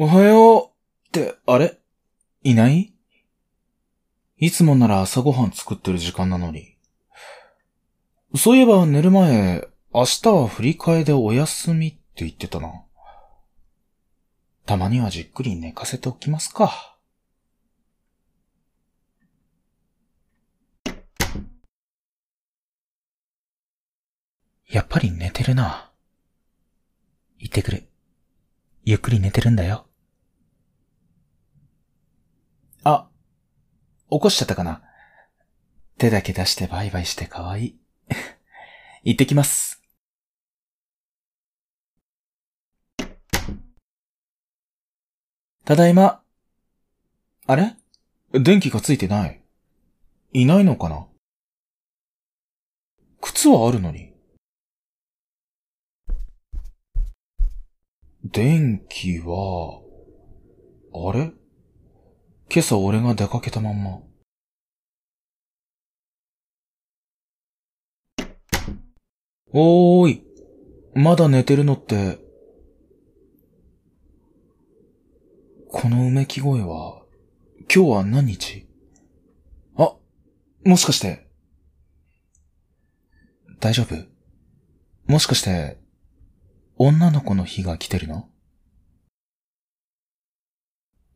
おはようって、あれ？いない？いつもなら朝ごはん作ってる時間なのに。そういえば寝る前、明日は振り替えでお休みって言ってたな。たまにはじっくり寝かせておきますか。やっぱり寝てるな。行ってくる。ゆっくり寝てるんだよ。あ、起こしちゃったかな？手だけ出してバイバイしてかわいい。行ってきます。ただいま。あれ？電気がついてない。いないのかな？靴はあるのに。電気は、あれ？今朝俺が出かけたまんま。おーい、まだ寝てるのって、このうめき声は、今日は何日？あ、もしかして、大丈夫？もしかして、女の子の日が来てるの？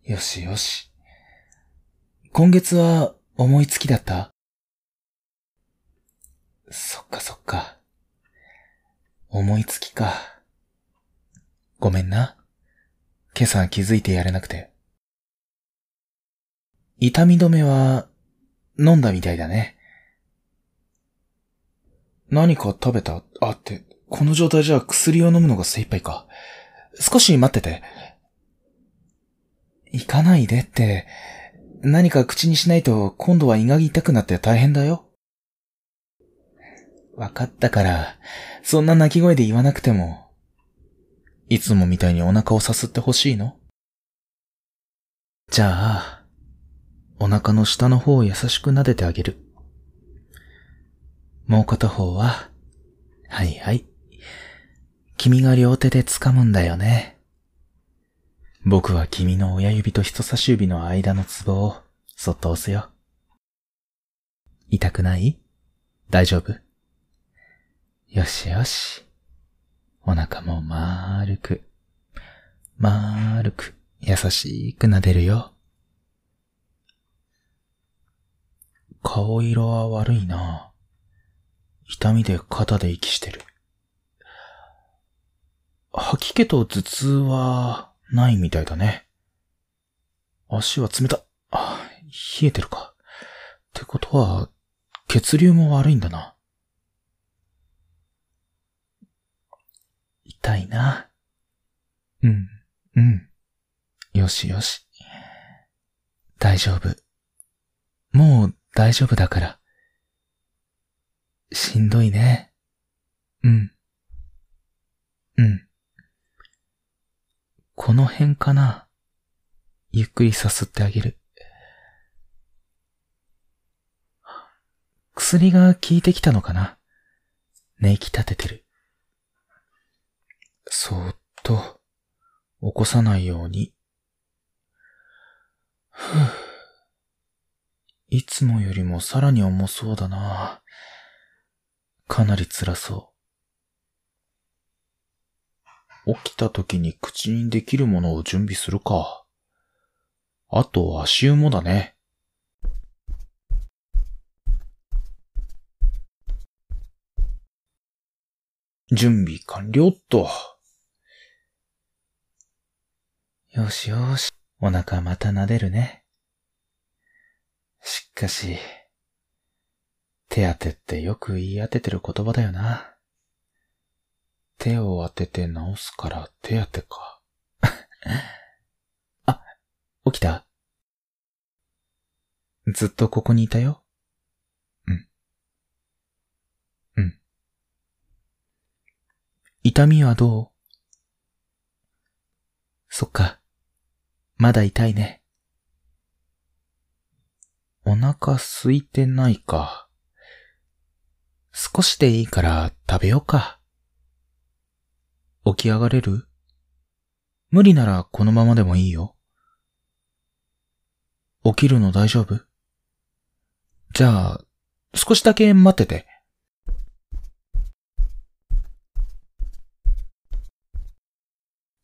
よしよし。今月は思いつきだった？そっかそっか。思いつきか。ごめんな。今朝気づいてやれなくて。痛み止めは飲んだみたいだね。何か食べた？あって、この状態じゃ薬を飲むのが精一杯か。少し待ってて。行かないでって、何か口にしないと今度は胃が痛くなって大変だよ。わかったから、そんな泣き声で言わなくても、いつもみたいにお腹をさすってほしいの？じゃあ、お腹の下の方を優しく撫でてあげる。もう片方は、はいはい。君が両手で掴むんだよね。僕は君の親指と人差し指の間のツボをそっと押すよ。痛くない？大丈夫？よしよし。お腹もまーるく、まーるく、優しく撫でるよ。顔色は悪いな。痛みで肩で息してる。吐き気と頭痛はないみたいだね。足は冷た、冷えてるか。ってことは、血流も悪いんだな。痛いな。うん、うん。よしよし。大丈夫。もう大丈夫だから。しんどいね。うん。この辺かな。ゆっくりさすってあげる。薬が効いてきたのかな寝息立ててる。そーっと、起こさないように。ふぅ。いつもよりもさらに重そうだな。かなり辛そう。起きた時に口にできるものを準備するか。あと足湯もだね。準備完了っと。よしよし。お腹また撫でるね。しかし、手当てってよく言い当ててる言葉だよな。手を当てて治すから手当てか。あ、起きたずっとここにいたよ。うん。うん。痛みはどう？そっか。まだ痛いね。お腹空いてないか。少しでいいから食べようか。起き上がれる？無理ならこのままでもいいよ。起きるの大丈夫？じゃあ、少しだけ待ってて。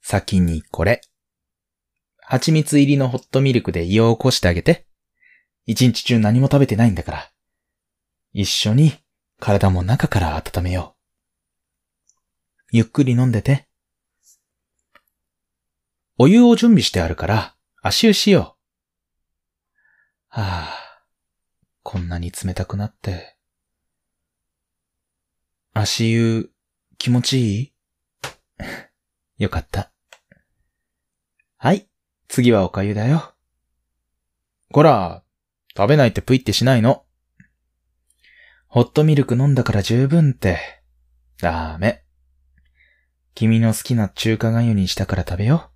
先にこれ。蜂蜜入りのホットミルクで胃を起こしてあげて。一日中何も食べてないんだから。一緒に体も中から温めよう。ゆっくり飲んでて。お湯を準備してあるから足湯しよう。はあ、こんなに冷たくなって。足湯気持ちいい？よかった。はい、次はおかゆだよ。こら、食べないってぷいってしないの。ホットミルク飲んだから十分って。ダメ。君の好きな中華がゆにしたから食べよ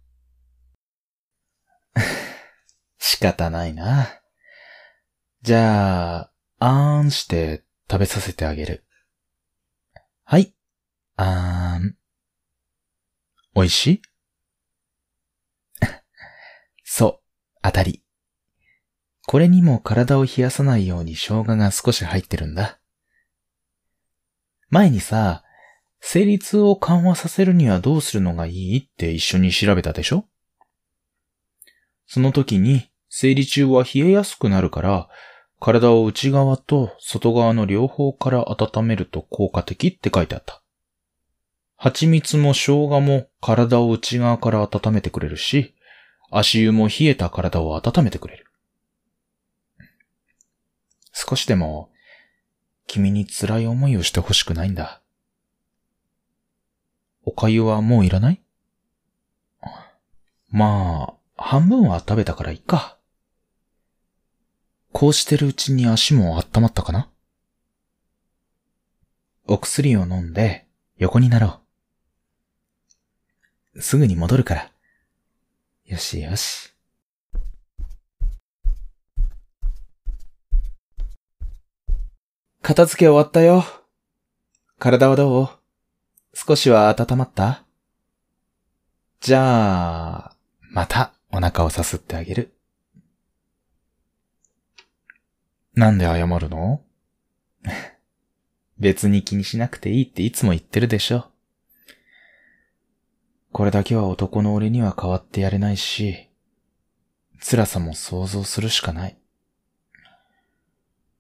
う。仕方ないな。じゃあ、あーんして食べさせてあげる。はい。あーん。美味しい？そう、当たり。これにも体を冷やさないように生姜が少し入ってるんだ。前にさ、生理痛を緩和させるにはどうするのがいいって一緒に調べたでしょ？その時に生理中は冷えやすくなるから、体を内側と外側の両方から温めると効果的って書いてあった。蜂蜜も生姜も体を内側から温めてくれるし、足湯も冷えた体を温めてくれる。少しでも君に辛い思いをしてほしくないんだ。お粥はもういらない？まあ、半分は食べたからいいか。こうしてるうちに足も温まったかな？お薬を飲んで横になろう。すぐに戻るから。よしよし。片付け終わったよ。体はどう？少しは温まった？じゃあ、またお腹をさすってあげる。なんで謝るの？別に気にしなくていいっていつも言ってるでしょ。これだけは男の俺には変わってやれないし、辛さも想像するしかない。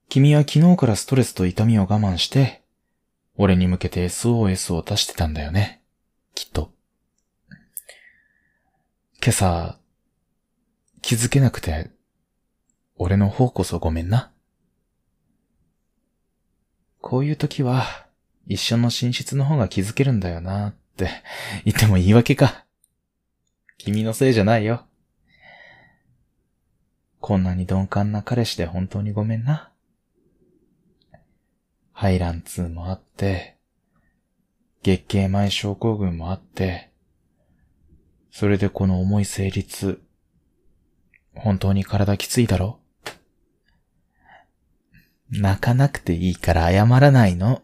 君は昨日からストレスと痛みを我慢して、俺に向けて SOS を出してたんだよね。きっと。今朝、気づけなくて、俺の方こそごめんな。こういう時は、一緒の寝室の方が気づけるんだよなって言っても言い訳か。君のせいじゃないよ。こんなに鈍感な彼氏で本当にごめんな。排卵痛もあって、月経前症候群もあって、それでこの重い生理痛、本当に体きついだろ？泣かなくていいから謝らないの？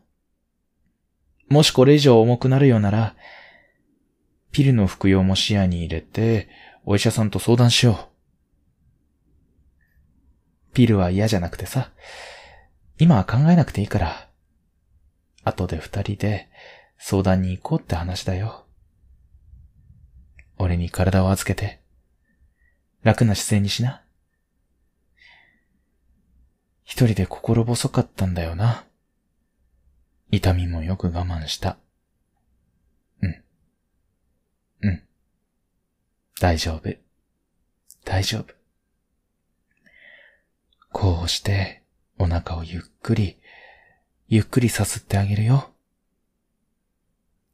もしこれ以上重くなるようなら、ピルの服用も視野に入れて、お医者さんと相談しよう。ピルは嫌じゃなくてさ、今は考えなくていいから、後で二人で相談に行こうって話だよ。俺に体を預けて、楽な姿勢にしな。一人で心細かったんだよな。痛みもよく我慢した。うん。うん。大丈夫。大丈夫。こうして、お腹をゆっくり、ゆっくりさすってあげるよ。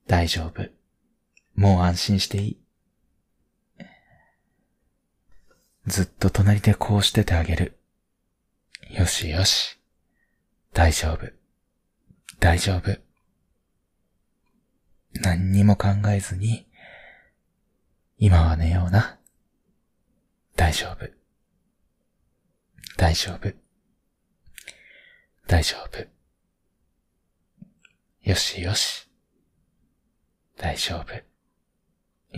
大丈夫。もう安心していい。ずっと隣でこうしててあげる。よしよし。大丈夫。大丈夫。何にも考えずに、今は寝ような。大丈夫。大丈夫。大丈夫。よしよし。大丈夫。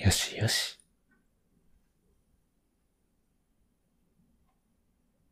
よしよし。